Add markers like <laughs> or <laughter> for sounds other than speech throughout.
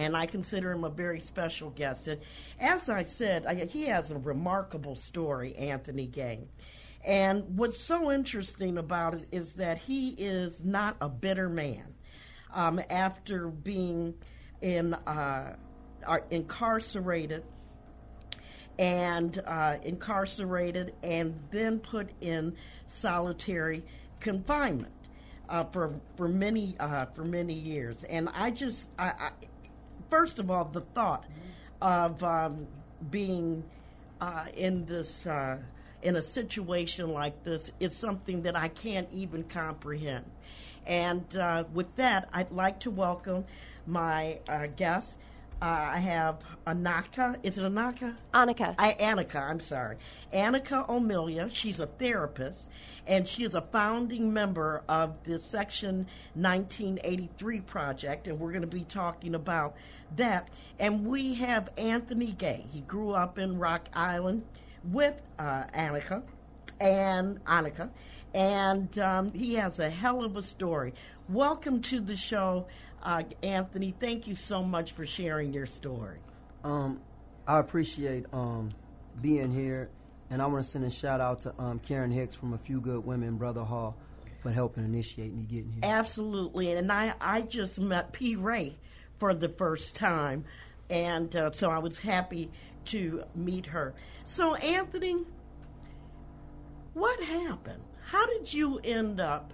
and I consider him a very special guest. And as I said, I, he has a remarkable story, Anthony Gay. And what's so interesting about it is that he is not a bitter man. Um, after being in uh, incarcerated and uh, incarcerated and then put in solitary confinement uh, for for many uh, for many years. And I just, I, I, first of all, the thought of um, being uh, in this uh, in a situation like this is something that I can't even comprehend. And uh, with that, I'd like to welcome my uh, guest. Uh, I have Anaka. Is it Anaka? Annika. I, Annika, I'm sorry. Annika Omilia. She's a therapist, and she is a founding member of the Section 1983 project, and we're going to be talking about that. And we have Anthony Gay. He grew up in Rock Island with uh, Annika and Annika, and um, he has a hell of a story. Welcome to the show, uh, Anthony. Thank you so much for sharing your story. Um, I appreciate um, being here, and I want to send a shout out to um, Karen Hicks from A Few Good Women, Brother Hall, for helping initiate me getting here. Absolutely, and I I just met Perri for the first time, and uh, so I was happy to meet her. So, Anthony, what happened? How did you end up?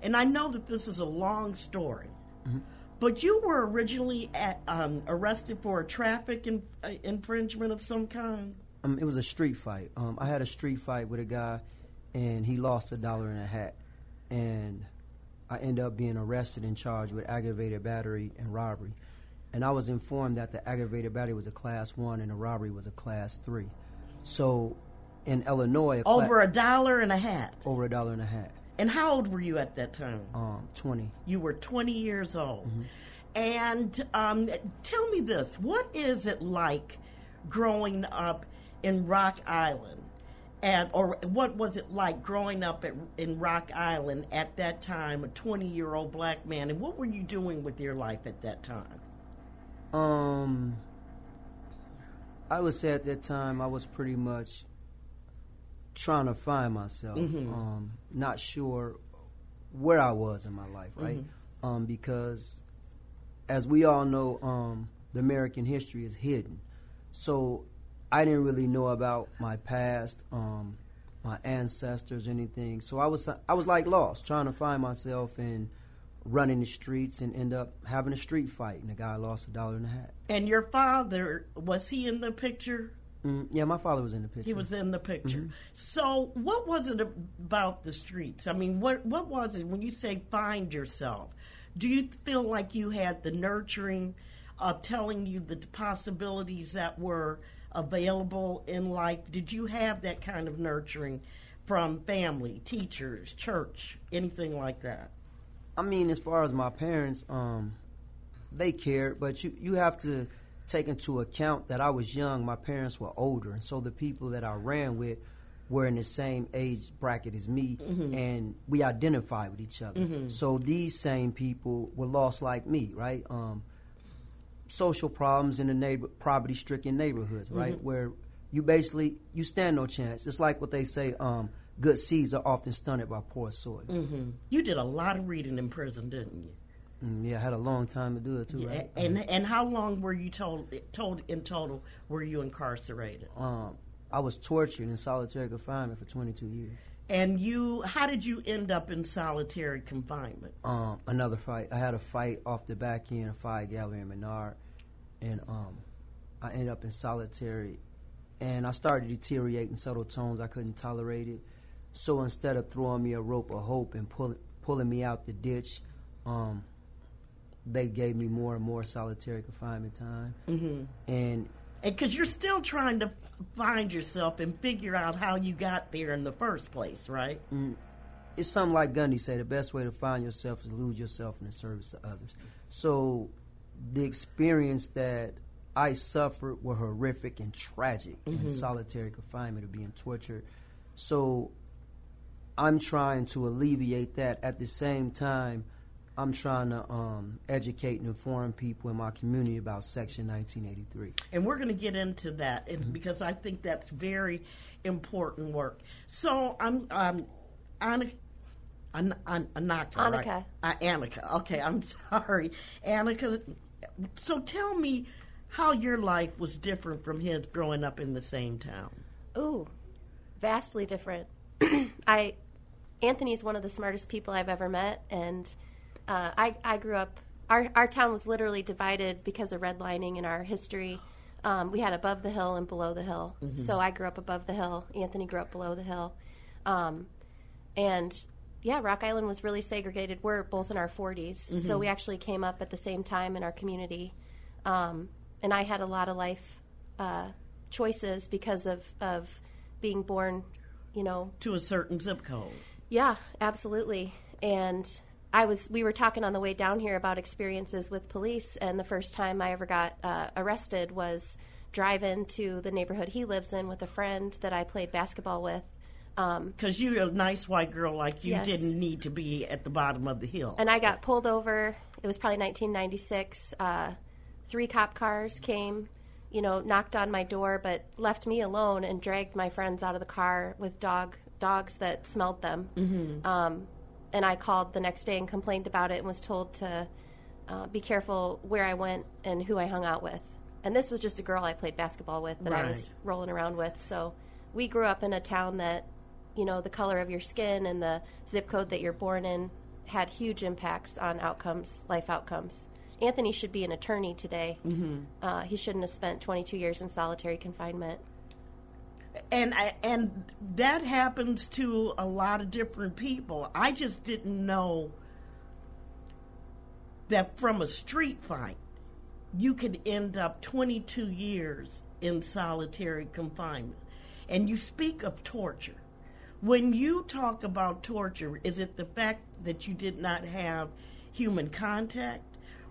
And I know that this is a long story, mm-hmm. but you were originally at, um, arrested for a traffic in, uh, infringement of some kind. Um, it was a street fight. Um, I had a street fight with a guy, and he lost a dollar and a hat, and I ended up being arrested and charged with aggravated battery and robbery and I was informed that the aggravated battery was a class one and the robbery was a class three. So in Illinois, a over cla- a dollar and a half. Over a dollar and a half. And how old were you at that time? Um, twenty. You were twenty years old. Mm-hmm. And um, tell me this: what is it like growing up in Rock Island? And, or what was it like growing up at, in Rock Island at that time, a 20 year old black man? And what were you doing with your life at that time? Um, I would say at that time I was pretty much trying to find myself. Mm-hmm. Um, not sure where I was in my life, right? Mm-hmm. Um, because as we all know, um, the American history is hidden. So I didn't really know about my past, um, my ancestors, anything. So I was I was like lost, trying to find myself and running the streets and end up having a street fight, and the guy lost a dollar and a half. And your father was he in the picture? Mm, yeah, my father was in the picture. He was in the picture. Mm-hmm. So, what was it about the streets? I mean, what what was it when you say find yourself? Do you feel like you had the nurturing of telling you the possibilities that were available in life? Did you have that kind of nurturing from family, teachers, church, anything like that? I mean, as far as my parents, um, they cared, but you you have to take into account that I was young. My parents were older, and so the people that I ran with were in the same age bracket as me, mm-hmm. and we identified with each other. Mm-hmm. So these same people were lost like me, right? Um, social problems in the neighbor, poverty-stricken neighborhoods, right, mm-hmm. where you basically you stand no chance. It's like what they say. Um, good seeds are often stunted by poor soil. Mm-hmm. You did a lot of reading in prison, didn't you? Mm, yeah, I had a long time to do it too. Yeah. Right? And and how long were you told told in total were you incarcerated? Um, I was tortured in solitary confinement for 22 years. And you, how did you end up in solitary confinement? Um, another fight. I had a fight off the back end of Fire Gallery in Menard, and um, I ended up in solitary. And I started deteriorating subtle tones. I couldn't tolerate it. So instead of throwing me a rope of hope and pull, pulling me out the ditch, um, they gave me more and more solitary confinement time. Mm-hmm. And because you're still trying to find yourself and figure out how you got there in the first place, right? Mm, it's something like Gandhi said: the best way to find yourself is lose yourself in the service of others. So the experience that I suffered were horrific and tragic mm-hmm. in solitary confinement of being tortured. So I'm trying to alleviate that. At the same time, I'm trying to um, educate and inform people in my community about Section 1983. And we're going to get into that mm-hmm. because I think that's very important work. So I'm um, Annika. An, an, Annika, Annika. Right? Uh, Annika. Okay, I'm <laughs> sorry, Annika. So tell me how your life was different from his growing up in the same town. Ooh, vastly different. <clears throat> I Anthony's one of the smartest people I've ever met, and uh, I, I grew up. Our our town was literally divided because of redlining in our history. Um, we had above the hill and below the hill. Mm-hmm. So I grew up above the hill. Anthony grew up below the hill, um, and yeah, Rock Island was really segregated. We're both in our 40s, mm-hmm. so we actually came up at the same time in our community. Um, and I had a lot of life uh, choices because of of being born, you know, to a certain zip code. Yeah, absolutely. And I was we were talking on the way down here about experiences with police, and the first time I ever got uh, arrested was driving to the neighborhood he lives in with a friend that I played basketball with. Because um, you're a nice white girl, like you yes. didn't need to be at the bottom of the hill. And I got pulled over. It was probably 1996. Uh, three cop cars came, you know, knocked on my door, but left me alone and dragged my friends out of the car with dog dogs that smelled them. Mm-hmm. Um, and I called the next day and complained about it and was told to uh, be careful where I went and who I hung out with. And this was just a girl I played basketball with that right. I was rolling around with. So we grew up in a town that, you know, the color of your skin and the zip code that you're born in had huge impacts on outcomes, life outcomes. Anthony should be an attorney today. Mm-hmm. Uh, he shouldn't have spent 22 years in solitary confinement and and that happens to a lot of different people. I just didn't know that from a street fight, you could end up 22 years in solitary confinement. And you speak of torture. When you talk about torture, is it the fact that you did not have human contact?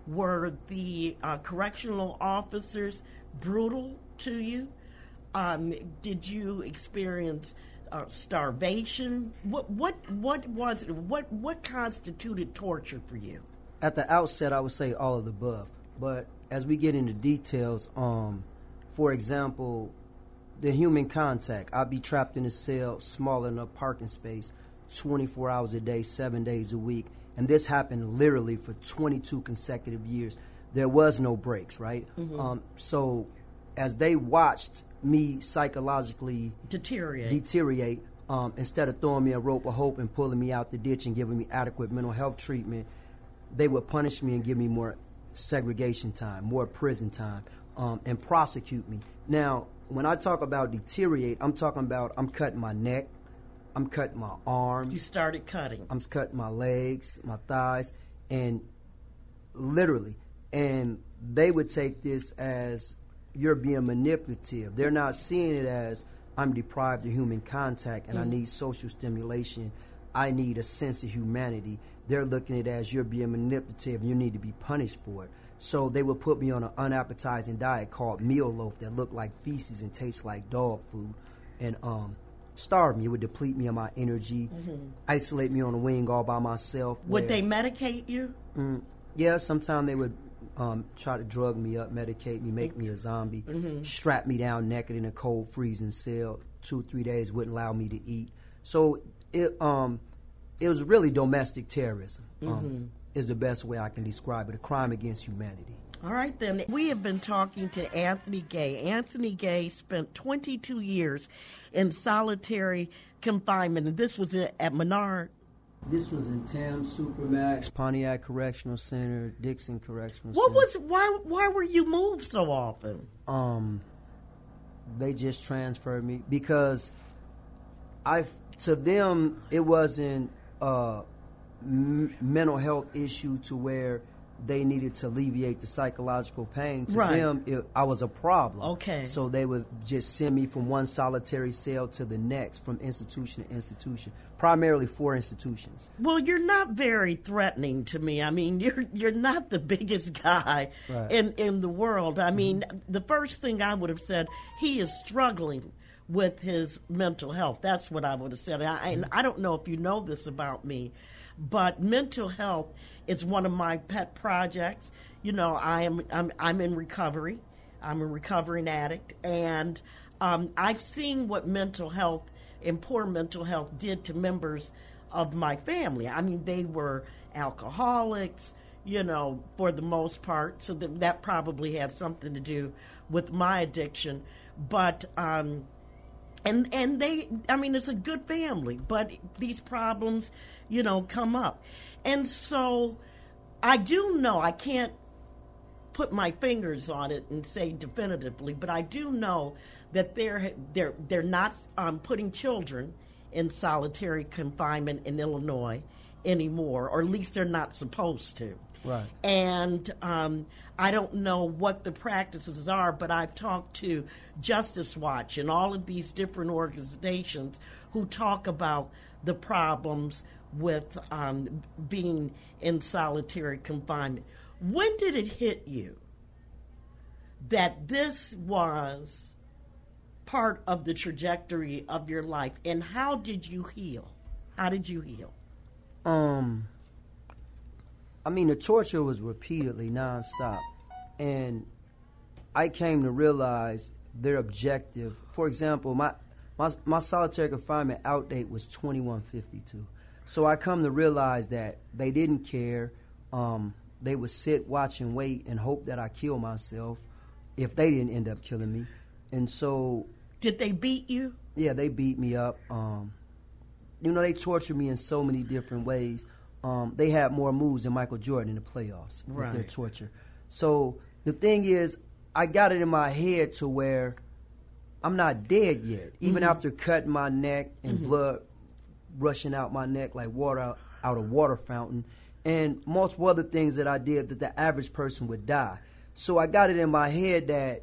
Were the uh, correctional officers brutal to you? Um, did you experience uh, starvation? What what what was what what constituted torture for you? At the outset, I would say all of the above. But as we get into details, um, for example, the human contact. I'd be trapped in a cell, small enough parking space, 24 hours a day, seven days a week, and this happened literally for 22 consecutive years. There was no breaks, right? Mm-hmm. Um, so as they watched me psychologically deteriorate, deteriorate um, instead of throwing me a rope of hope and pulling me out the ditch and giving me adequate mental health treatment, they would punish me and give me more segregation time, more prison time, um, and prosecute me. Now, when I talk about deteriorate, I'm talking about I'm cutting my neck, I'm cutting my arms. You started cutting. I'm cutting my legs, my thighs, and literally, and they would take this as you're being manipulative. They're not seeing it as I'm deprived of human contact and mm. I need social stimulation. I need a sense of humanity. They're looking at it as you're being manipulative and you need to be punished for it. So they would put me on an unappetizing diet called meal loaf that looked like feces and tastes like dog food, and um, starve me. It would deplete me of my energy, mm-hmm. isolate me on a wing all by myself. Would they medicate you? Mm, yeah, sometimes they would um, try to drug me up, medicate me, make me a zombie, mm-hmm. strap me down naked in a cold, freezing cell. Two, three days wouldn't allow me to eat. So it um, it was really domestic terrorism. Um, mm-hmm. is the best way I can describe it. A crime against humanity. All right, then. We have been talking to Anthony Gay. Anthony Gay spent 22 years in solitary confinement, and this was at Menard this was in Tamms Supermax, Pontiac Correctional Center, Dixon Correctional what Center. What was why why were you moved so often? Um they just transferred me because I to them it wasn't a m- mental health issue to where they needed to alleviate the psychological pain. To right. them, it, I was a problem. Okay. So they would just send me from one solitary cell to the next, from institution to institution, primarily four institutions. Well, you're not very threatening to me. I mean, <laughs> you're you're not the biggest guy right. in in the world. I mean, mm-hmm. the first thing I would have said, he is struggling with his mental health. That's what I would have said. I, and I don't know if you know this about me, but mental health is one of my pet projects. You know, I am I'm, I'm in recovery. I'm a recovering addict, and um, I've seen what mental health and poor mental health did to members of my family. I mean, they were alcoholics, you know, for the most part. So that, that probably had something to do with my addiction. But um, and and they, I mean, it's a good family, but these problems, you know, come up, and so I do know I can't put my fingers on it and say definitively, but I do know that they're they're they're not um, putting children in solitary confinement in Illinois anymore, or at least they're not supposed to. Right. And um, I don't know what the practices are, but I've talked to Justice Watch and all of these different organizations who talk about the problems with um, being in solitary confinement. When did it hit you that this was part of the trajectory of your life, and how did you heal? How did you heal? Um, I mean, the torture was repeatedly nonstop, and I came to realize their objective. For example, my my, my solitary confinement outdate was 2152. So I come to realize that they didn't care. Um, they would sit, watch, and wait and hope that I kill myself if they didn't end up killing me. And so. Did they beat you? Yeah, they beat me up. Um, you know, they tortured me in so many different ways. Um, they had more moves than Michael Jordan in the playoffs right. with their torture. So the thing is, I got it in my head to where I'm not dead yet, even mm-hmm. after cutting my neck and mm-hmm. blood rushing out my neck like water out, of water fountain, and multiple other things that I did that the average person would die. So I got it in my head that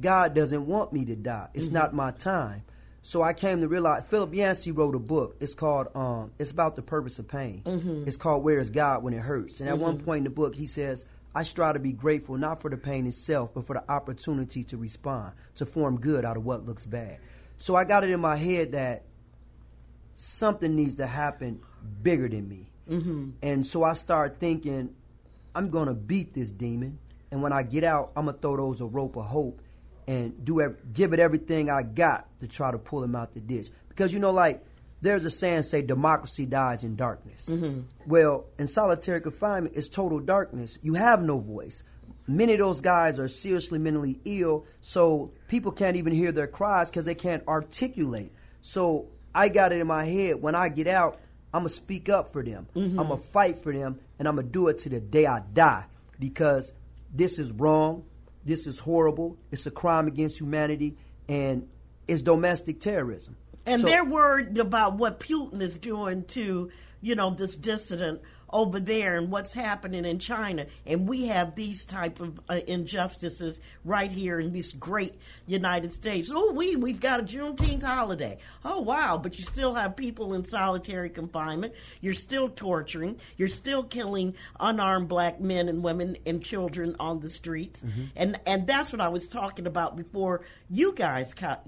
God doesn't want me to die. It's mm-hmm. not my time. So I came to realize Philip Yancey wrote a book. It's called um, it's about the purpose of pain. Mm-hmm. It's called Where is God when it hurts. And at mm-hmm. one point in the book he says, I strive to be grateful not for the pain itself, but for the opportunity to respond, to form good out of what looks bad. So I got it in my head that something needs to happen bigger than me. Mm-hmm. And so I start thinking, I'm gonna beat this demon, and when I get out, I'm gonna throw those a rope of hope and do give it everything I got to try to pull him out the ditch. Because you know, like there's a saying say democracy dies in darkness. Mm-hmm. Well, in solitary confinement, it's total darkness. You have no voice. Many of those guys are seriously mentally ill, so people can't even hear their cries because they can't articulate. So I got it in my head when I get out, I'm gonna speak up for them. Mm-hmm. I'm gonna fight for them, and I'm gonna do it to the day I die because this is wrong. This is horrible. It's a crime against humanity, and it's domestic terrorism. And so, they're worried about what Putin is doing to, you know, this dissident over there and what's happening in China. And we have these type of uh, injustices right here in this great United States. Oh, we we've got a Juneteenth holiday. Oh wow! But you still have people in solitary confinement. You're still torturing. You're still killing unarmed black men and women and children on the streets. Mm-hmm. And and that's what I was talking about before you guys ca-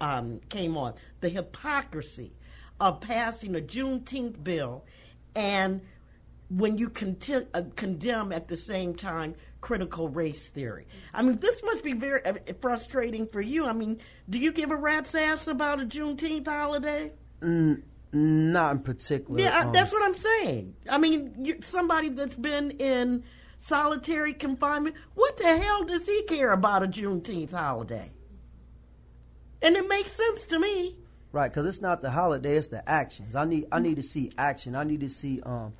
um, came on. The hypocrisy of passing a Juneteenth bill and when you conti- uh, condemn at the same time critical race theory. I mean, this must be very uh, frustrating for you. I mean, do you give a rat's ass about a Juneteenth holiday? Mm, not in particular. Yeah, um, that's what I'm saying. I mean, you, somebody that's been in solitary confinement, what the hell does he care about a Juneteenth holiday? And it makes sense to me. Right, because it's not the holiday; it's the actions. I need, I need to see action. I need to see um,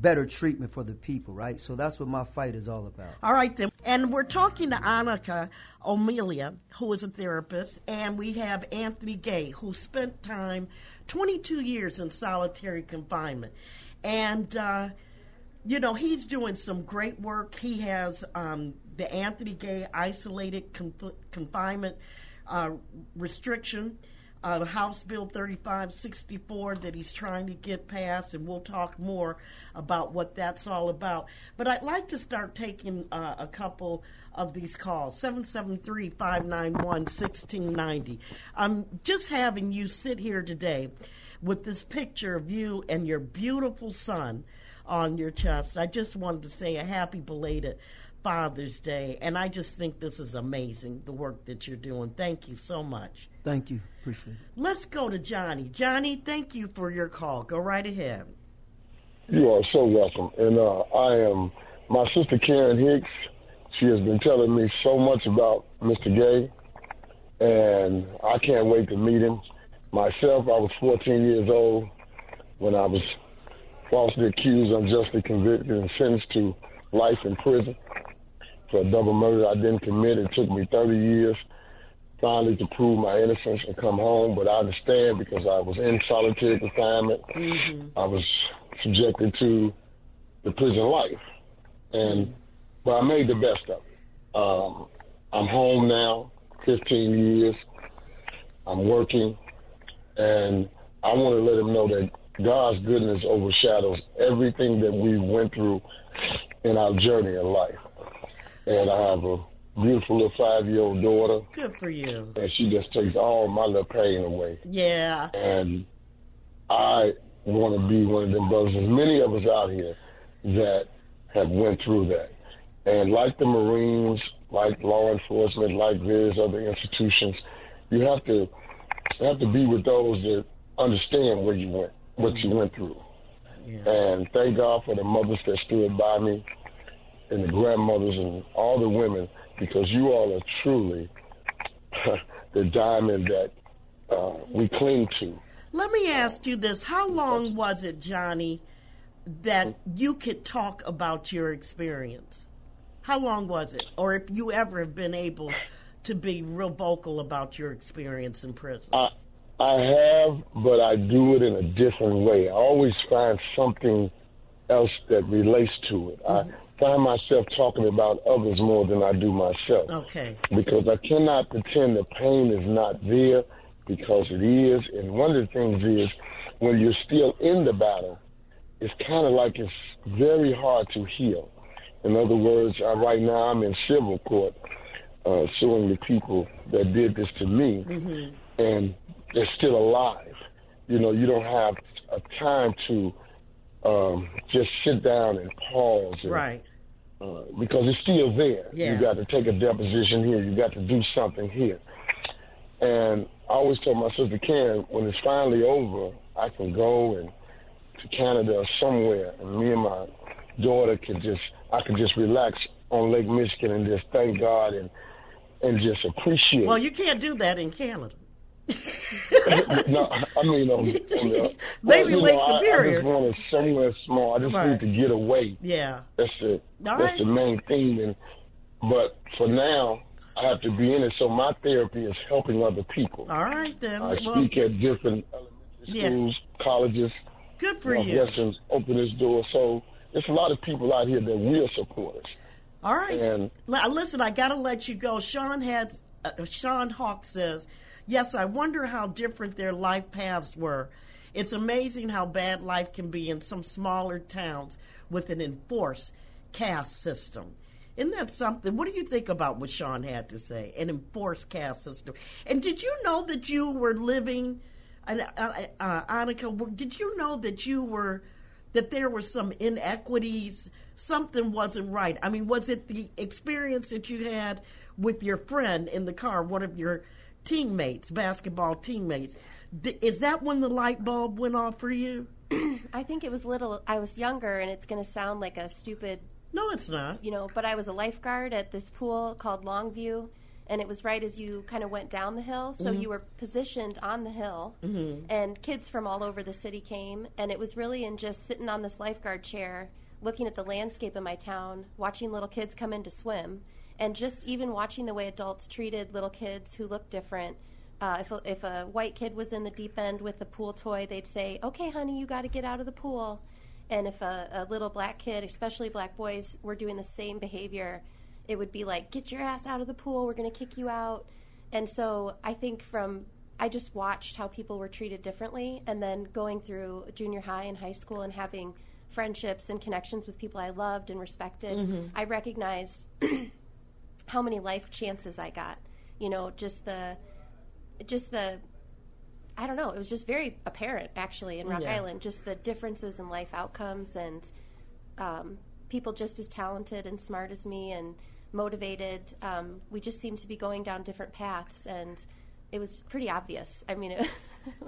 better treatment for the people, right? So that's what my fight is all about. All right, then. And we're talking to Annika O'Melia, who is a therapist, and we have Anthony Gay, who spent time 22 years in solitary confinement. And, uh, you know, he's doing some great work. He has um, the Anthony Gay Isolated Confinement uh, Restriction uh, House Bill 3564 that he's trying to get passed, and we'll talk more about what that's all about. But I'd like to start taking uh, a couple of these calls 773 591 1690. I'm just having you sit here today with this picture of you and your beautiful son on your chest. I just wanted to say a happy belated Father's Day, and I just think this is amazing, the work that you're doing. Thank you so much. Thank you. Appreciate it. Let's go to Johnny. Johnny, thank you for your call. Go right ahead. You are so welcome. And uh, I am my sister Karen Hicks. She has been telling me so much about Mr. Gay, and I can't wait to meet him. Myself, I was 14 years old when I was falsely accused, unjustly convicted, and sentenced to life in prison for a double murder I didn't commit. It took me 30 years finally to prove my innocence and come home, but I understand because I was in solitary confinement. Mm-hmm. I was subjected to the prison life, and but I made the best of it. Um, I'm home now, 15 years. I'm working, and I want to let him know that God's goodness overshadows everything that we went through in our journey in life. And I have a beautiful little five year old daughter. Good for you. And she just takes all my little pain away. Yeah. And I want to be one of them brothers. There's many of us out here that have went through that. And like the Marines, like law enforcement, like various other institutions, you have to you have to be with those that understand where you went, what you went through. Yeah. And thank God for the mothers that stood by me and the grandmothers and all the women because you all are truly <laughs> the diamond that uh, we cling to. Let me ask you this. How long was it, Johnny, that you could talk about your experience? How long was it? Or if you ever have been able to be real vocal about your experience in prison? I, I have, but I do it in a different way. I always find something else that relates to it. Mm-hmm. I find myself talking about others more than I do myself. Okay. Because I cannot pretend the pain is not there because it is. And one of the things is when you're still in the battle, it's kind of like it's very hard to heal. In other words, I, right now I'm in civil court uh, suing the people that did this to me, mm-hmm. and they're still alive. You know, you don't have a time to um, just sit down and pause. And, right. Uh, because it's still there. Yeah. You got to take a deposition here. You got to do something here. And I always tell my sister Karen, when it's finally over, I can go and to Canada or somewhere, and me and my daughter can just, I can just relax on Lake Michigan and just thank God and and just appreciate. Well, you can't do that in Canada. <laughs> no, I mean, um, um, maybe well, Lake know, Superior. I, I just want it somewhere small. I just right. need to get away. Yeah, that's it. That's right. the main thing. And but for now, I have to be in it. So my therapy is helping other people. All right, then. I well, speak at different elementary schools, yeah. colleges. Good for you. Western's open this door. So there's a lot of people out here that will support us. All right. And listen, I got to let you go. Sean has uh, Sean Hawk says Yes, I wonder how different their life paths were. It's amazing how bad life can be in some smaller towns with an enforced caste system. Isn't that something? What do you think about what Sean had to say? An enforced caste system. And did you know that you were living, uh, uh, uh, Annika? Did you know that you were that there were some inequities? Something wasn't right. I mean, was it the experience that you had with your friend in the car? One of your teammates, basketball teammates. D- is that when the light bulb went off for you? <clears throat> I think it was little. I was younger, and it's going to sound like a stupid. No, it's not. You know, but I was a lifeguard at this pool called Longview, and it was right as you kind of went down the hill. So mm-hmm. you were positioned on the hill, mm-hmm. and kids from all over the city came, and it was really in just sitting on this lifeguard chair, looking at the landscape of my town, watching little kids come in to swim and just even watching the way adults treated little kids who looked different. Uh, if, a, if a white kid was in the deep end with a pool toy, they'd say, "Okay, honey, you got to get out of the pool." And if a, a little black kid, especially black boys, were doing the same behavior, it would be like, "Get your ass out of the pool. We're going to kick you out." And so I think from I just watched how people were treated differently, and then going through junior high and high school and having friendships and connections with people I loved and respected, Mm-hmm. I recognized <clears throat> how many life chances I got. You know, just the, just the, I don't know. It was just very apparent, actually, in Rock Yeah. Island, just the differences in life outcomes and um, people just as talented and smart as me and motivated. Um, we just seemed to be going down different paths, and it was pretty obvious. I mean, <laughs> it,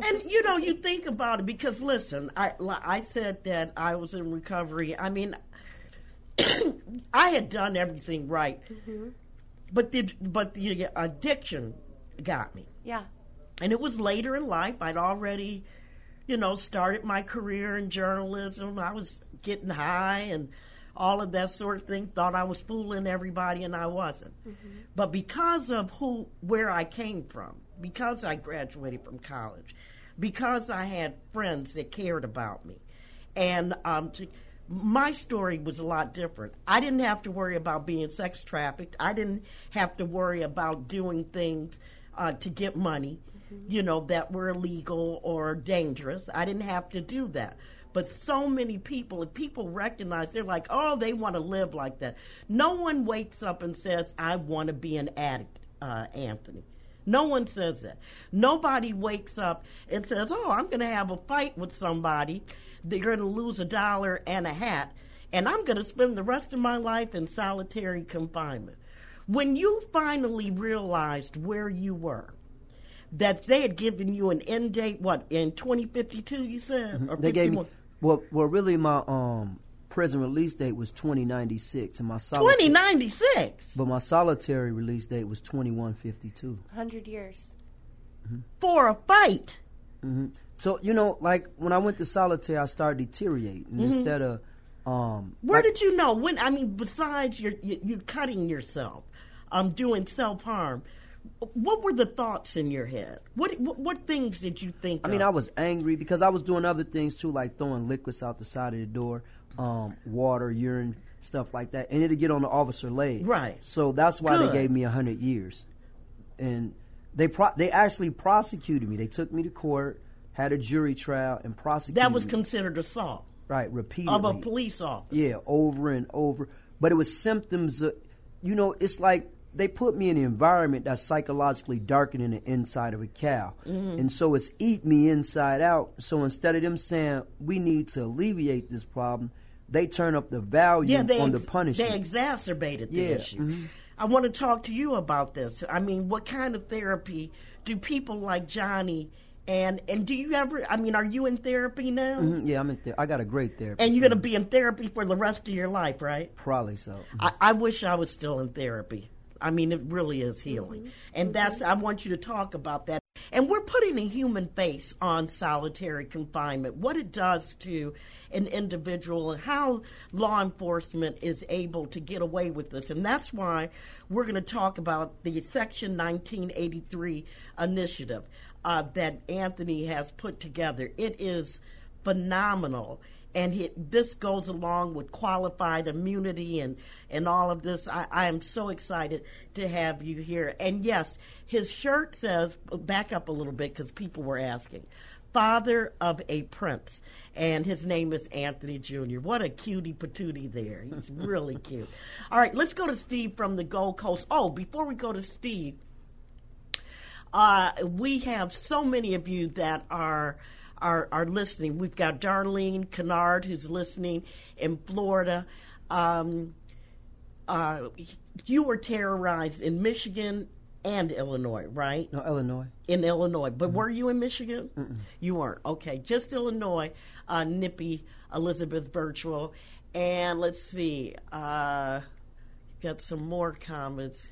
And you know, you think about it because listen, I I said that I was in recovery. I mean, <coughs> I had done everything right, but the but the addiction got me, yeah, and it was later in life. I'd already, you know, started my career in journalism. I was getting high and all of that sort of thing. Thought I was fooling everybody, and I wasn't. But because of who, where I came from, because I graduated from college, because I had friends that cared about me, and um, to, my story was a lot different. I didn't have to worry about being sex trafficked. I didn't have to worry about doing things uh, to get money, you know, that were illegal or dangerous. I didn't have to do that. But so many people, if people recognize, they're like, oh, they want to live like that. No one wakes up and says, I want to be an addict, uh, Anthony. No one says that. Nobody wakes up and says, oh, I'm going to have a fight with somebody. They're going to lose a dollar and a hat, and I'm going to spend the rest of my life in solitary confinement. When you finally realized where you were, that they had given you an end date, what, in 2052, you said? Mm-hmm. Or They gave me 51? well, well, really, my um prison release date was 2096, and my solitary, 2096 but my solitary release date was 2152. 100 years. Mm-hmm. for a fight. Mm-hmm. So you know, like when I went to solitary, I started deteriorating Mm-hmm. instead of um. Where like- did you know? When I mean, besides you're you, you cutting yourself, um, doing self harm, what were the thoughts in your head? What, what what things did you think? I mean. I was angry because I was doing other things too, like throwing liquids out the side of the door, um, water, urine, stuff like that, and it'd get on the officer leg. Right. So that's why Good. they gave me a hundred years, and they pro- they actually prosecuted me. They took me to court, had a jury trial, and prosecuted. that was considered assault right repeatedly of a police officer. Yeah, over and over. But it was symptoms of, you know, it's like they put me in an environment that's psychologically darkening the inside of a cow. Mm-hmm. And so it's eat me inside out. So instead of them saying, we need to alleviate this problem, they turn up the value Yeah, on ex- the punishment. they exacerbated the Yeah, issue. mhm. I want to talk to you about this. I mean, what kind of therapy do people like Johnny and and do you ever? I mean, are you in therapy now? Mhm, yeah, I'm in there. I got a great therapist. And you're going to be in therapy for the rest of your life, right? Probably so. I, I wish I was still in therapy. I mean, it really is healing. Mm-hmm. And that's, I want you to talk about that. And we're putting a human face on solitary confinement, what it does to an individual, and how law enforcement is able to get away with this. And that's why we're going to talk about the Section 1983 initiative uh, that Anthony has put together. It is phenomenal and it, this goes along with qualified immunity and, and all of this. I, I am so excited to have you here. And yes, his shirt says, back up a little bit because people were asking, father of a prince. And his name is Anthony Jr. What a cutie patootie there. He's really <laughs> cute. All right, let's go to Steve from the Gold Coast. Oh, before we go to Steve, uh, we have so many of you that are are, are listening. We've got Darlene Kennard who's listening in Florida. Um, uh, you were terrorized in Michigan and Illinois, right? No, Illinois. In Illinois, but were you in Michigan? You weren't. Okay, just Illinois. Uh, Nippy, Elizabeth Virtual, and let's see. Uh, got some more comments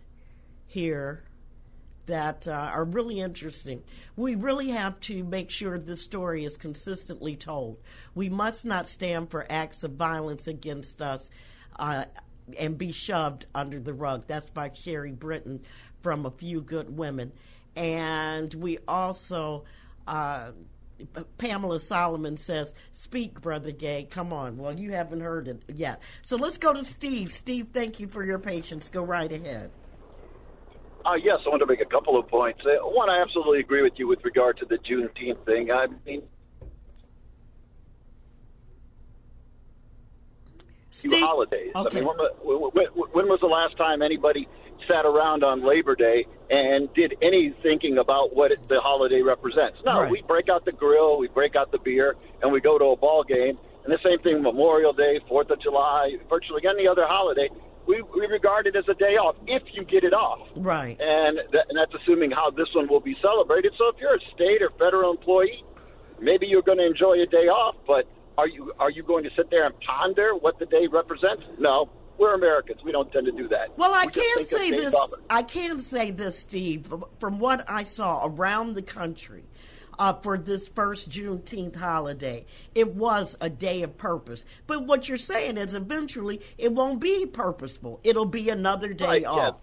here that uh, are really interesting. We really have to make sure this story is consistently told. We must not stand for acts of violence against us uh, and be shoved under the rug. That's by Sherry Britton from A Few Good Women. And we also. Uh, Pamela Solomon says, Speak, Brother Gay. Come on. Well, you haven't heard it yet. So let's go to Steve. Steve, thank you for your patience. Go right ahead. Uh, yes, I want to make a couple of points. Uh, one, I absolutely agree with you with regard to the Juneteenth thing. I mean, Steve, few holidays. Okay. I mean, when, when, when was the last time anybody sat around on Labor Day and did any thinking about what it, the holiday represents? No, Right. we break out the grill, we break out the beer, and we go to a ball game. And the same thing Memorial Day, Fourth of July, virtually any other holiday. We, we regard it as a day off if you get it off right. and, that, and that's assuming how this one will be celebrated. So if you're a state or federal employee, maybe you're going to enjoy a day off, but are you are you going to sit there and ponder what the day represents? No, we're Americans. We don't tend to do that. Well, I We can say this. I can say this, Steve. From what I saw around the country uh, for this first Juneteenth holiday, it was a day of purpose. But what you're saying is, eventually, it won't be purposeful. It'll be another day Right, off.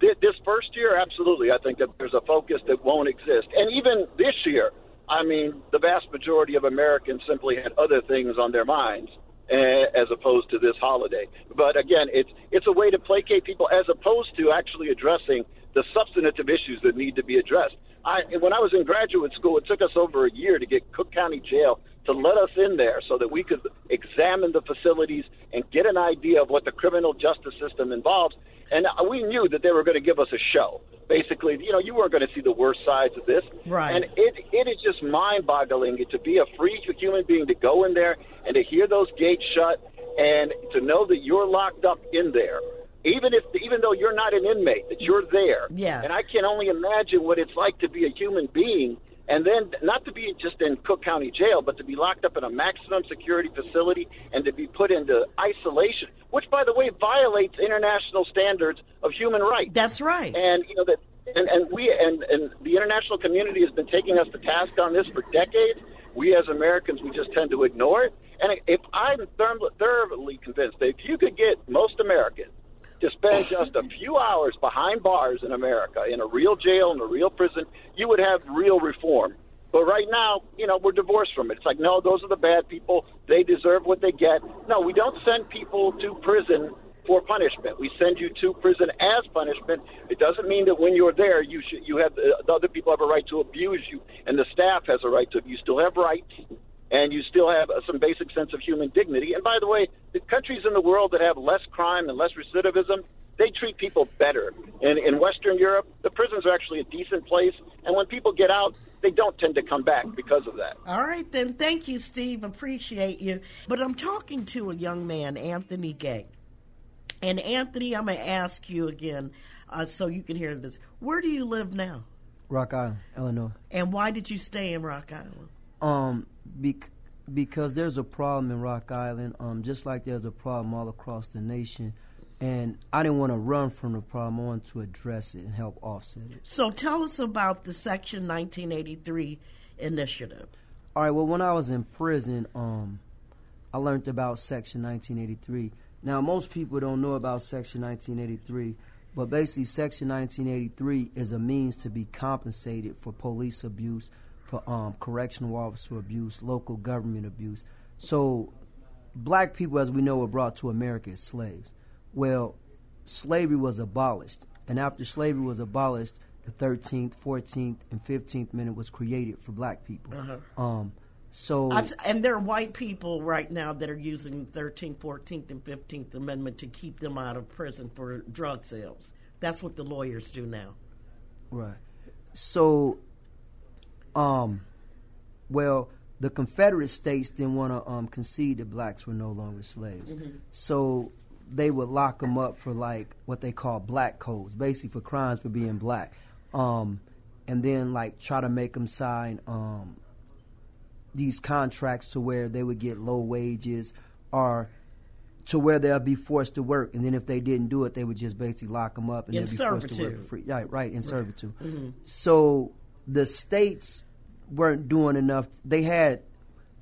Thi- This first year, absolutely, I think that there's a focus that won't exist. And even this year, I mean, the vast majority of Americans simply had other things on their minds eh, as opposed to this holiday. But again, it's it's a way to placate people as opposed to actually addressing the substantive issues that need to be addressed. I, when I was in graduate school, it took us over a year to get Cook County Jail to let us in there so that we could examine the facilities and get an idea of what the criminal justice system involves. And we knew that they were going to give us a show. Basically, you know, you weren't going to see the worst sides of this. Right. And it it is just mind-boggling to be a free human being to go in there and to hear those gates shut and to know that you're locked up in there. Even if, even though you're not an inmate, that you're there. Yes. And I can only imagine what it's like to be a human being, and then not to be just in Cook County Jail, but to be locked up in a maximum security facility and to be put into isolation, which, by the way, violates international standards of human rights. That's right. And you know that, and, and we and, and the international community has been taking us to task on this for decades. We as Americans, we just tend to ignore it. And if I'm thoroughly convinced that if you could get most Americans just a few hours behind bars in America, in a real jail, in a real prison, you would have real reform. But right now, you know, we're divorced from it. It's like, no, those are the bad people. They deserve what they get. No, we don't send people to prison for punishment. We send you to prison as punishment. It doesn't mean that when you're there, you should you have the, the other people have a right to abuse you, and the staff has a right to. You still have rights, and you still have uh, some basic sense of human dignity. And by the way, the countries in the world that have less crime and less recidivism, they treat people better. In in Western Europe, the prisons are actually a decent place, and when people get out, they don't tend to come back because of that. All right, then. Thank you, Steve. Appreciate you. But I'm talking to a young man, Anthony Gay. And Anthony, I'm going to ask you again uh, so you can hear this. Where do you live now? Rock Island, Illinois. And why did you stay in Rock Island? Um, bec- because there's a problem in Rock Island, um, just like there's a problem all across the nation, and I didn't want to run from the problem. I wanted to address it and help offset it. So tell us about the Section 1983 initiative. All right. Well, when I was in prison, um, I learned about Section 1983. Now, most people don't know about Section 1983, but basically, Section 1983 is a means to be compensated for police abuse, for um, correctional officer abuse, local government abuse. So, black people, as we know, were brought to America as slaves. Well, slavery was abolished, and after slavery was abolished, the 13th, 14th, and 15th Amendment was created for black people. Um, so I've, and there are white people right now that are using the 13th, 14th, and 15th Amendment to keep them out of prison for drug sales. That's what the lawyers do now. Right. So, um, well, the Confederate states didn't want to um, concede that blacks were no longer slaves. So they would lock them up for like what they call black codes, basically for crimes for being black. Um, and then like try to make them sign um, these contracts to where they would get low wages or to where they'll be forced to work, and then if they didn't do it, they would just basically lock them up and In they'd be forced to work for free. Yeah, right, in servitude. So the states weren't doing enough. They had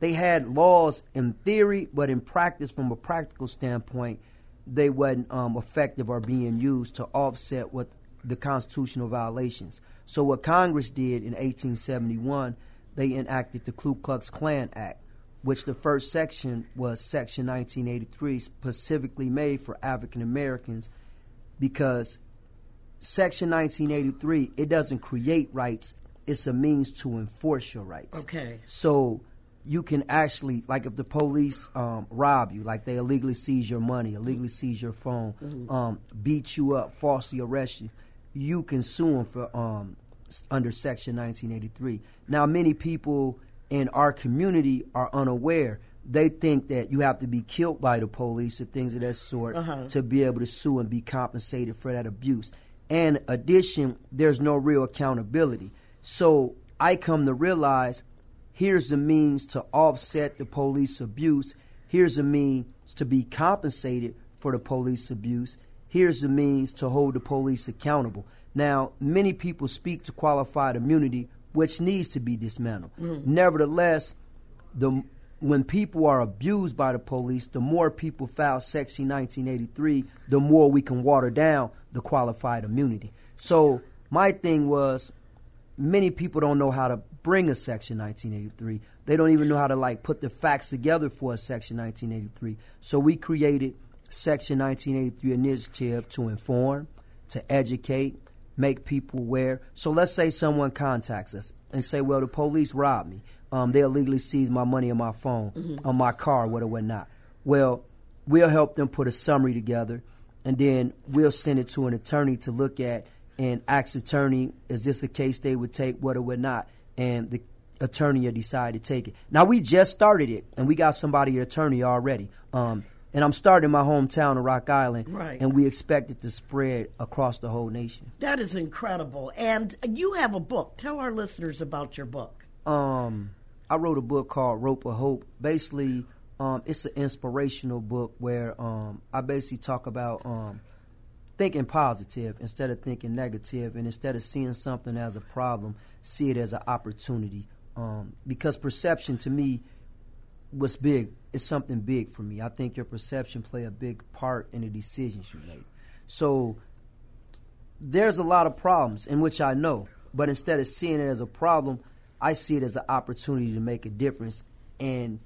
they had laws in theory, but in practice, from a practical standpoint, they wasn't um, effective or being used to offset what the constitutional violations. So what Congress did in 1871, they enacted the Ku Klux Klan Act, which the first section was Section 1983, specifically made for African Americans, because Section 1983, it doesn't create rights, it's a means to enforce your rights. Okay. So you can actually, like, if the police um, rob you, like they illegally seize your money, illegally seize your phone, um, beat you up, falsely arrest you, you can sue them for um, under Section 1983. Now, many people in our community are unaware. They think that you have to be killed by the police or things of that sort Uh-huh. to be able to sue and be compensated for that abuse. And addition, there's no real accountability. So I come to realize here's a means to offset the police abuse. Here's a means to be compensated for the police abuse. Here's a means to hold the police accountable. Now, many people speak to qualified immunity, which needs to be dismantled. Mm. Nevertheless, the when people are abused by the police, the more people file Section 1983, the more we can water down the qualified immunity. So my thing was, many people don't know how to bring a Section 1983. They don't even know how to like put the facts together for a Section 1983. So we created Section 1983 initiative to inform, to educate, make people aware. So let's say someone contacts us and say, "Well, the police robbed me. Um, they illegally seized my money and my phone, on my car, what or whatever, whatnot." Well, we'll help them put a summary together, and then we'll send it to an attorney to look at and ask the attorney, "Is this a case they would take, what or not?" And the attorney decided to take it. Now we just started it, and we got somebody attorney already. Um, and I'm starting my hometown of Rock Island, Right. and we expect it to spread across the whole nation. That is incredible. And you have a book. Tell our listeners about your book. um, I wrote a book called Rope of Hope. Basically, um, it's an inspirational book where um, I basically talk about um, thinking positive instead of thinking negative, and instead of seeing something as a problem, see it as an opportunity. Um, because perception to me was big. It's something big for me. I think your perception play a big part in the decisions you make. So there's a lot of problems in which I know, but instead of seeing it as a problem, I see it as an opportunity to make a difference, and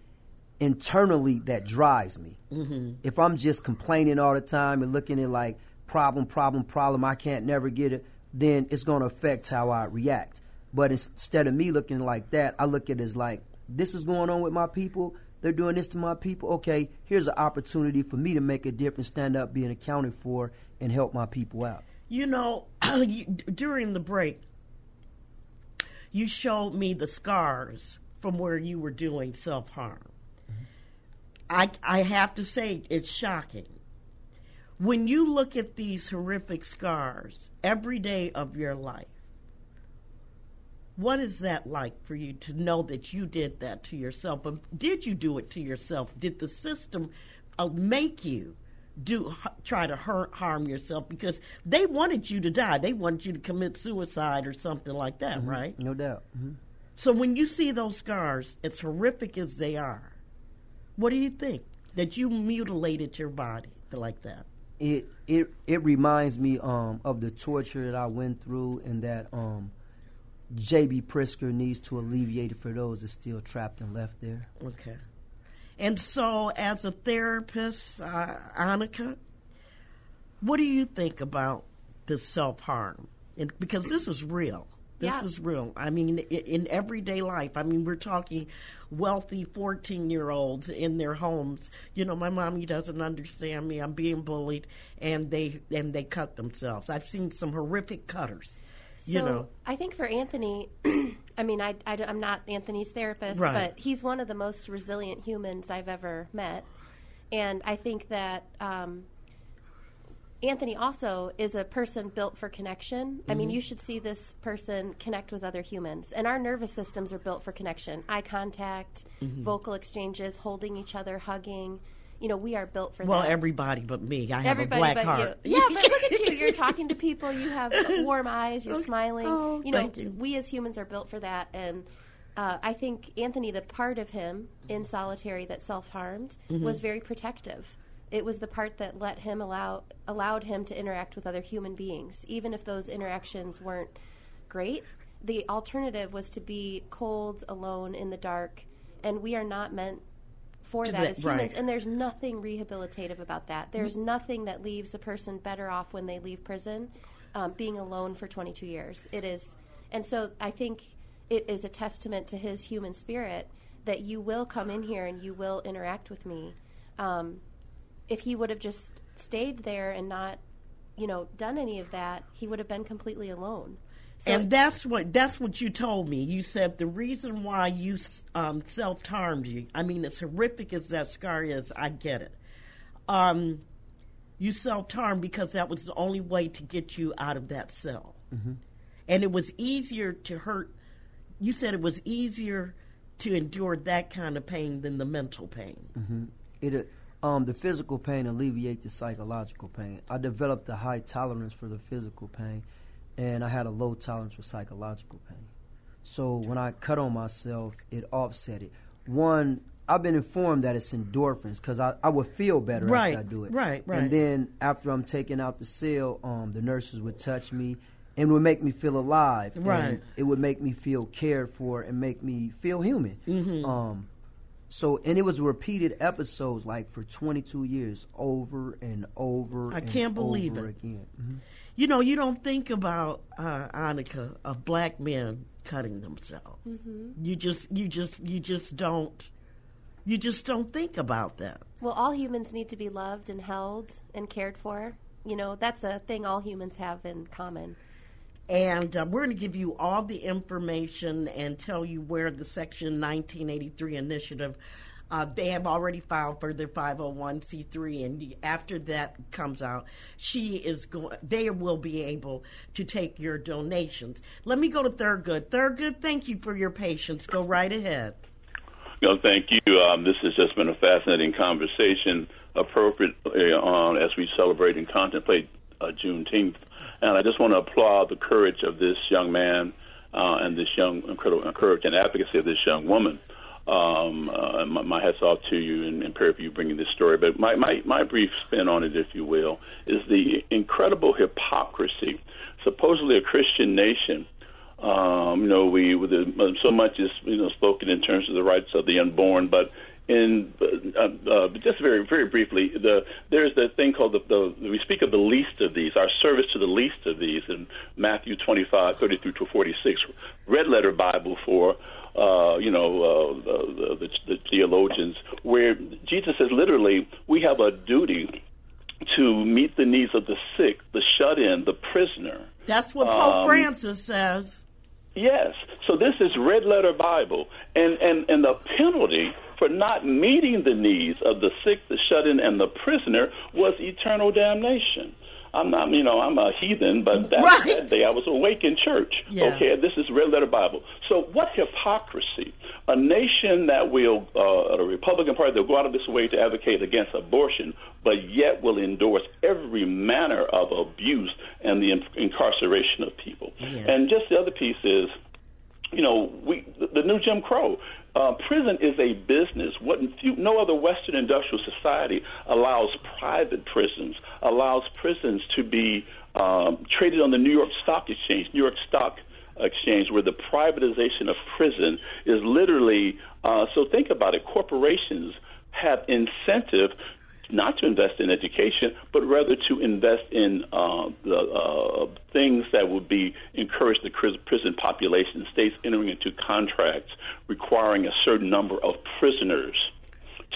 internally that drives me. Mm-hmm. If I'm just complaining all the time and looking at like problem, problem, problem, I can't never get it, then it's going to affect how I react. But instead of me looking like that, I look at it as like this is going on with my people. They're doing this to my people. Okay, here's an opportunity for me to make a difference, stand up, being accounted for, and help my people out. You know, <clears throat> during the break, you showed me the scars from where you were doing self harm. Mm-hmm. I, I have to say, it's shocking. When you look at these horrific scars every day of your life, what is that like for you to know that you did that to yourself? But did you do it to yourself? Did the system uh, make you do try to hurt, harm yourself because they wanted you to die? They wanted you to commit suicide or something like that, right? No doubt. hmm So when you see those scars, as horrific as they are, what do you think? That you mutilated your body like that? It it it reminds me um of the torture that I went through and that um JB Pritzker needs to alleviate it for those that still trapped and left there. Okay. And so, as a therapist, uh, Annika, what do you think about this self harm? Because this is real. This Yeah. is real. I mean, i- in everyday life, I mean, we're talking wealthy 14 year olds in their homes. You know, my mommy doesn't understand me. I'm being bullied, and they and they cut themselves. I've seen some horrific cutters. So you know, I think for Anthony, <clears throat> I mean, I, I, am not Anthony's therapist, Right. but he's one of the most resilient humans I've ever met. And I think that um, Anthony also is a person built for connection. I Mm-hmm. mean, you should see this person connect with other humans. And our nervous systems are built for connection eye contact, Mm-hmm. vocal exchanges, holding each other, hugging. You know, we are built for well, that. everybody but me. I have Everybody a black but heart. you. Yeah, but look at you. You're <laughs> talking to people. You have warm eyes. You're smiling. Oh, you know, thank you. we as humans are built for that. And uh, I think Anthony, the part of him in solitary that self harmed, Mm-hmm. was very protective. It was the part that let him allow allowed him to interact with other human beings, even if those interactions weren't great. The alternative was to be cold, alone in the dark, and we are not meant for that that- as humans. right. And there's nothing rehabilitative about that. There's Mm-hmm. nothing that leaves a person better off when they leave prison um, being alone for 22 years. It is, and so I think it is a testament to his human spirit that you will come in here and you will interact with me. Um, if he would have just stayed there and not, you know, done any of that, he would have been completely alone. So and that's what that's what you told me. You said the reason why you um, self harmed you. I mean, as horrific as that scar is, I get it. Um, you self harmed because that was the only way to get you out of that cell, mm-hmm. and it was easier to hurt. You said it was easier to endure that kind of pain than the mental pain. Mm-hmm. It um, the physical pain alleviates the psychological pain. I developed a high tolerance for the physical pain, and I had a low tolerance for psychological pain. So when I cut on myself, it offset it. One, I've been informed that it's endorphins because I, I would feel better right, after I do it. Right, right. And then after I'm taken out the cell, um, the nurses would touch me and would make me feel alive. Right. it would make me feel cared for and make me feel human. Mm-hmm. Um, so and it was repeated episodes like for 22 years over and over i can't believe it. again. Mm-hmm. you know you don't think about uh, annika of black men cutting themselves. Mm-hmm. you just you just you just don't you just don't think about that. Well all humans need to be loved and held and cared for. You know that's a thing all humans have in common and uh, we're going to give you all the information and tell you where the Section 1983 initiative. Uh, they have already filed for their 501c3, and after that comes out, she is going. They will be able to take your donations. Let me go to Thurgood. Thurgood, thank you for your patience. Go right ahead. No, thank you. Um, this has just been a fascinating conversation, appropriate uh, as we celebrate and contemplate uh, Juneteenth and I just want to applaud the courage of this young man uh, and this young incredible courage and advocacy of this young woman. Um, uh, my, my hats off to you and, and Perri for you bringing this story. But my, my, my brief spin on it, if you will, is the incredible hypocrisy. Supposedly a Christian nation, um, you know, we with the, so much is you know spoken in terms of the rights of the unborn, but in uh, uh, just very very briefly, the there's the thing called the, the we speak of the least of these, our service to the least of these in Matthew 25, 30 through to 46, red letter Bible for uh, you know uh, the, the, the theologians, where Jesus says literally we have a duty to meet the needs of the sick, the shut in, the prisoner. That's what Pope um, Francis says. Yes. So this is red letter Bible, and and and the penalty for not meeting the needs of the sick, the shut in, and the prisoner was eternal damnation. I'm not, you know, I'm a heathen, but that, right. that day I was awake in church. Yeah. Okay, this is red letter Bible. So what hypocrisy? A nation that will, uh, a Republican Party that will go out of this way to advocate against abortion, but yet will endorse every manner of abuse and the in- incarceration of people. Yeah. And just the other piece is, you know, we the, the new Jim Crow. Uh, prison is a business. What no other Western industrial society allows private prisons, allows prisons to be um, traded on the New York Stock Exchange, New York Stock Exchange, where the privatization of prison is literally. Uh, so think about it. Corporations have incentive not to invest in education, but rather to invest in uh, the uh, things that would be encourage the prison population. States entering into contracts requiring a certain number of prisoners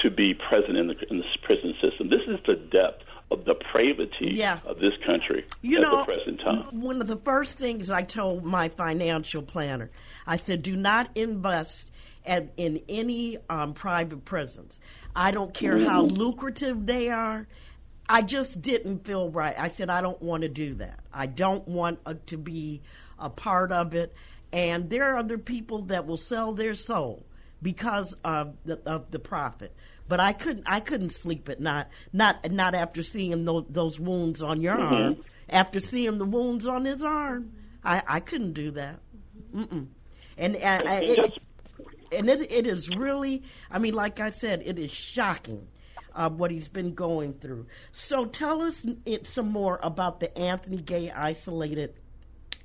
to be present in the, in the prison system. This is the depth of depravity yeah. of this country you at know, the present time. One of the first things I told my financial planner, I said, do not invest at, in any um, private prisons. I don't care how lucrative they are. I just didn't feel right. I said, I don't want to do that. I don't want uh, to be a part of it. And there are other people that will sell their soul because of the, of the profit. But I couldn't. I couldn't sleep at night. Not not after seeing those, those wounds on your mm-hmm. arm. After seeing the wounds on his arm, I, I couldn't do that. Mm-mm. And, and it, and it, it is really, I mean, like I said, it is shocking uh, what he's been going through. So tell us it, some more about the Anthony Gay Isolated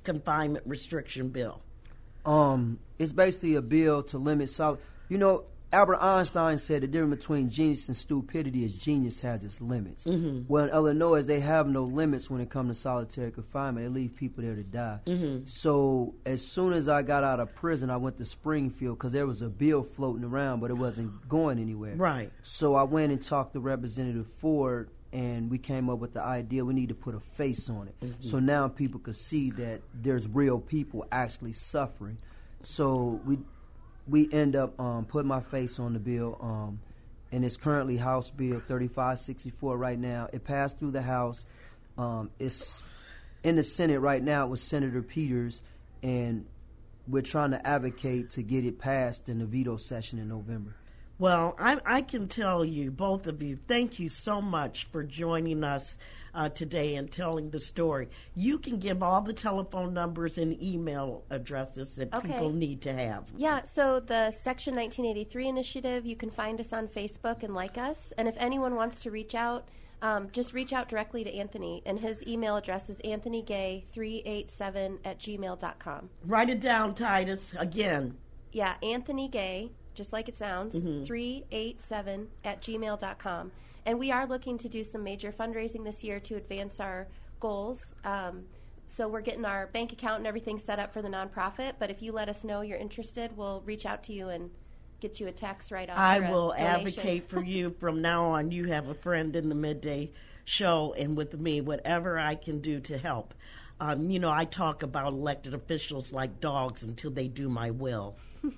Confinement Restriction Bill. Um, it's basically a bill to limit solid. You know, Albert Einstein said the difference between genius and stupidity is genius has its limits. Mm-hmm. Well, in Illinois, they have no limits when it comes to solitary confinement. They leave people there to die. Mm-hmm. So as soon as I got out of prison, I went to Springfield because there was a bill floating around, but it wasn't going anywhere. Right. So I went and talked to Representative Ford, and we came up with the idea we need to put a face on it. Mm-hmm. So now people could see that there's real people actually suffering. So we we end up um, putting my face on the bill, um, and it's currently House Bill 3564 right now. It passed through the House. Um, it's in the Senate right now with Senator Peters, and we're trying to advocate to get it passed in the veto session in November. Well, I, I, can tell you, both of you, thank you so much for joining us uh, today and telling the story. You can give all the telephone numbers and email addresses that okay. people need to have. Yeah, so the Section 1983 initiative, you can find us on Facebook and like us. And if anyone wants to reach out, um, just reach out directly to Anthony, and his email address is anthonygay387 at gmail.com. Write it down, Titus, again. Yeah, Anthony Gay just like it sounds, mm-hmm. 387 at gmail.com. And we are looking to do some major fundraising this year to advance our goals. Um, so we're getting our bank account and everything set up for the nonprofit. But if you let us know you're interested, we'll reach out to you and get you a tax write off. I will advocate for you <laughs> from now on. You have a friend in the midday show, and with me, whatever I can do to help. Um, you know, I talk about elected officials like dogs until they do my will. <laughs>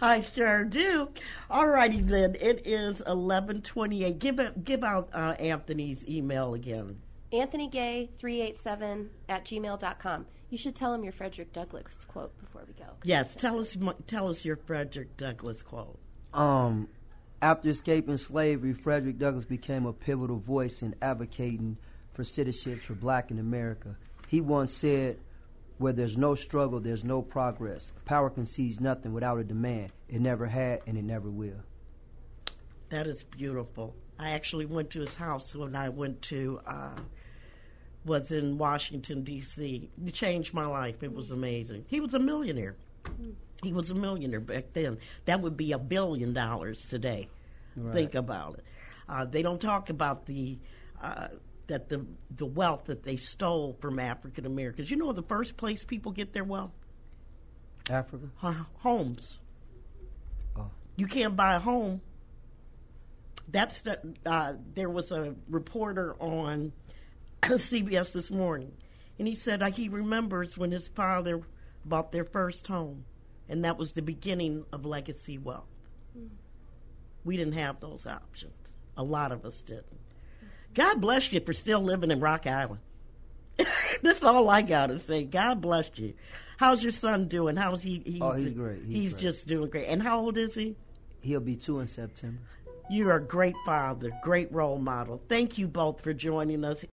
I sure do. All righty then. It is eleven twenty eight. Give it. Give out uh, Anthony's email again. Anthony Gay three eight seven at gmail.com. You should tell him your Frederick Douglass quote before we go. Yes, tell us tell us your Frederick Douglass quote. Um, after escaping slavery, Frederick Douglass became a pivotal voice in advocating for citizenship for black in America. He once said, where there's no struggle, there's no progress. Power concedes nothing without a demand. It never had and it never will. That is beautiful. I actually went to his house when I went to uh, was in Washington D.C. It changed my life. It was amazing. He was a millionaire. He was a millionaire back then. That would be a billion dollars today. Right. Think about it. Uh, they don't talk about the uh, that the the wealth that they stole from African Americans. You know the first place people get their wealth? Africa. homes. Oh. You can't buy a home. That's the. Uh, there was a reporter on <coughs> CBS this morning, and he said uh, he remembers when his father bought their first home, and that was the beginning of legacy wealth. Mm. We didn't have those options. A lot of us didn't. God bless you for still living in Rock Island. <laughs> That's all I got to say. God bless you. How's your son doing? How's he? He's, oh, he's great. He's, he's great. just doing great. And how old is he? He'll be two in September. You're a great father, great role model. Thank you both for joining us.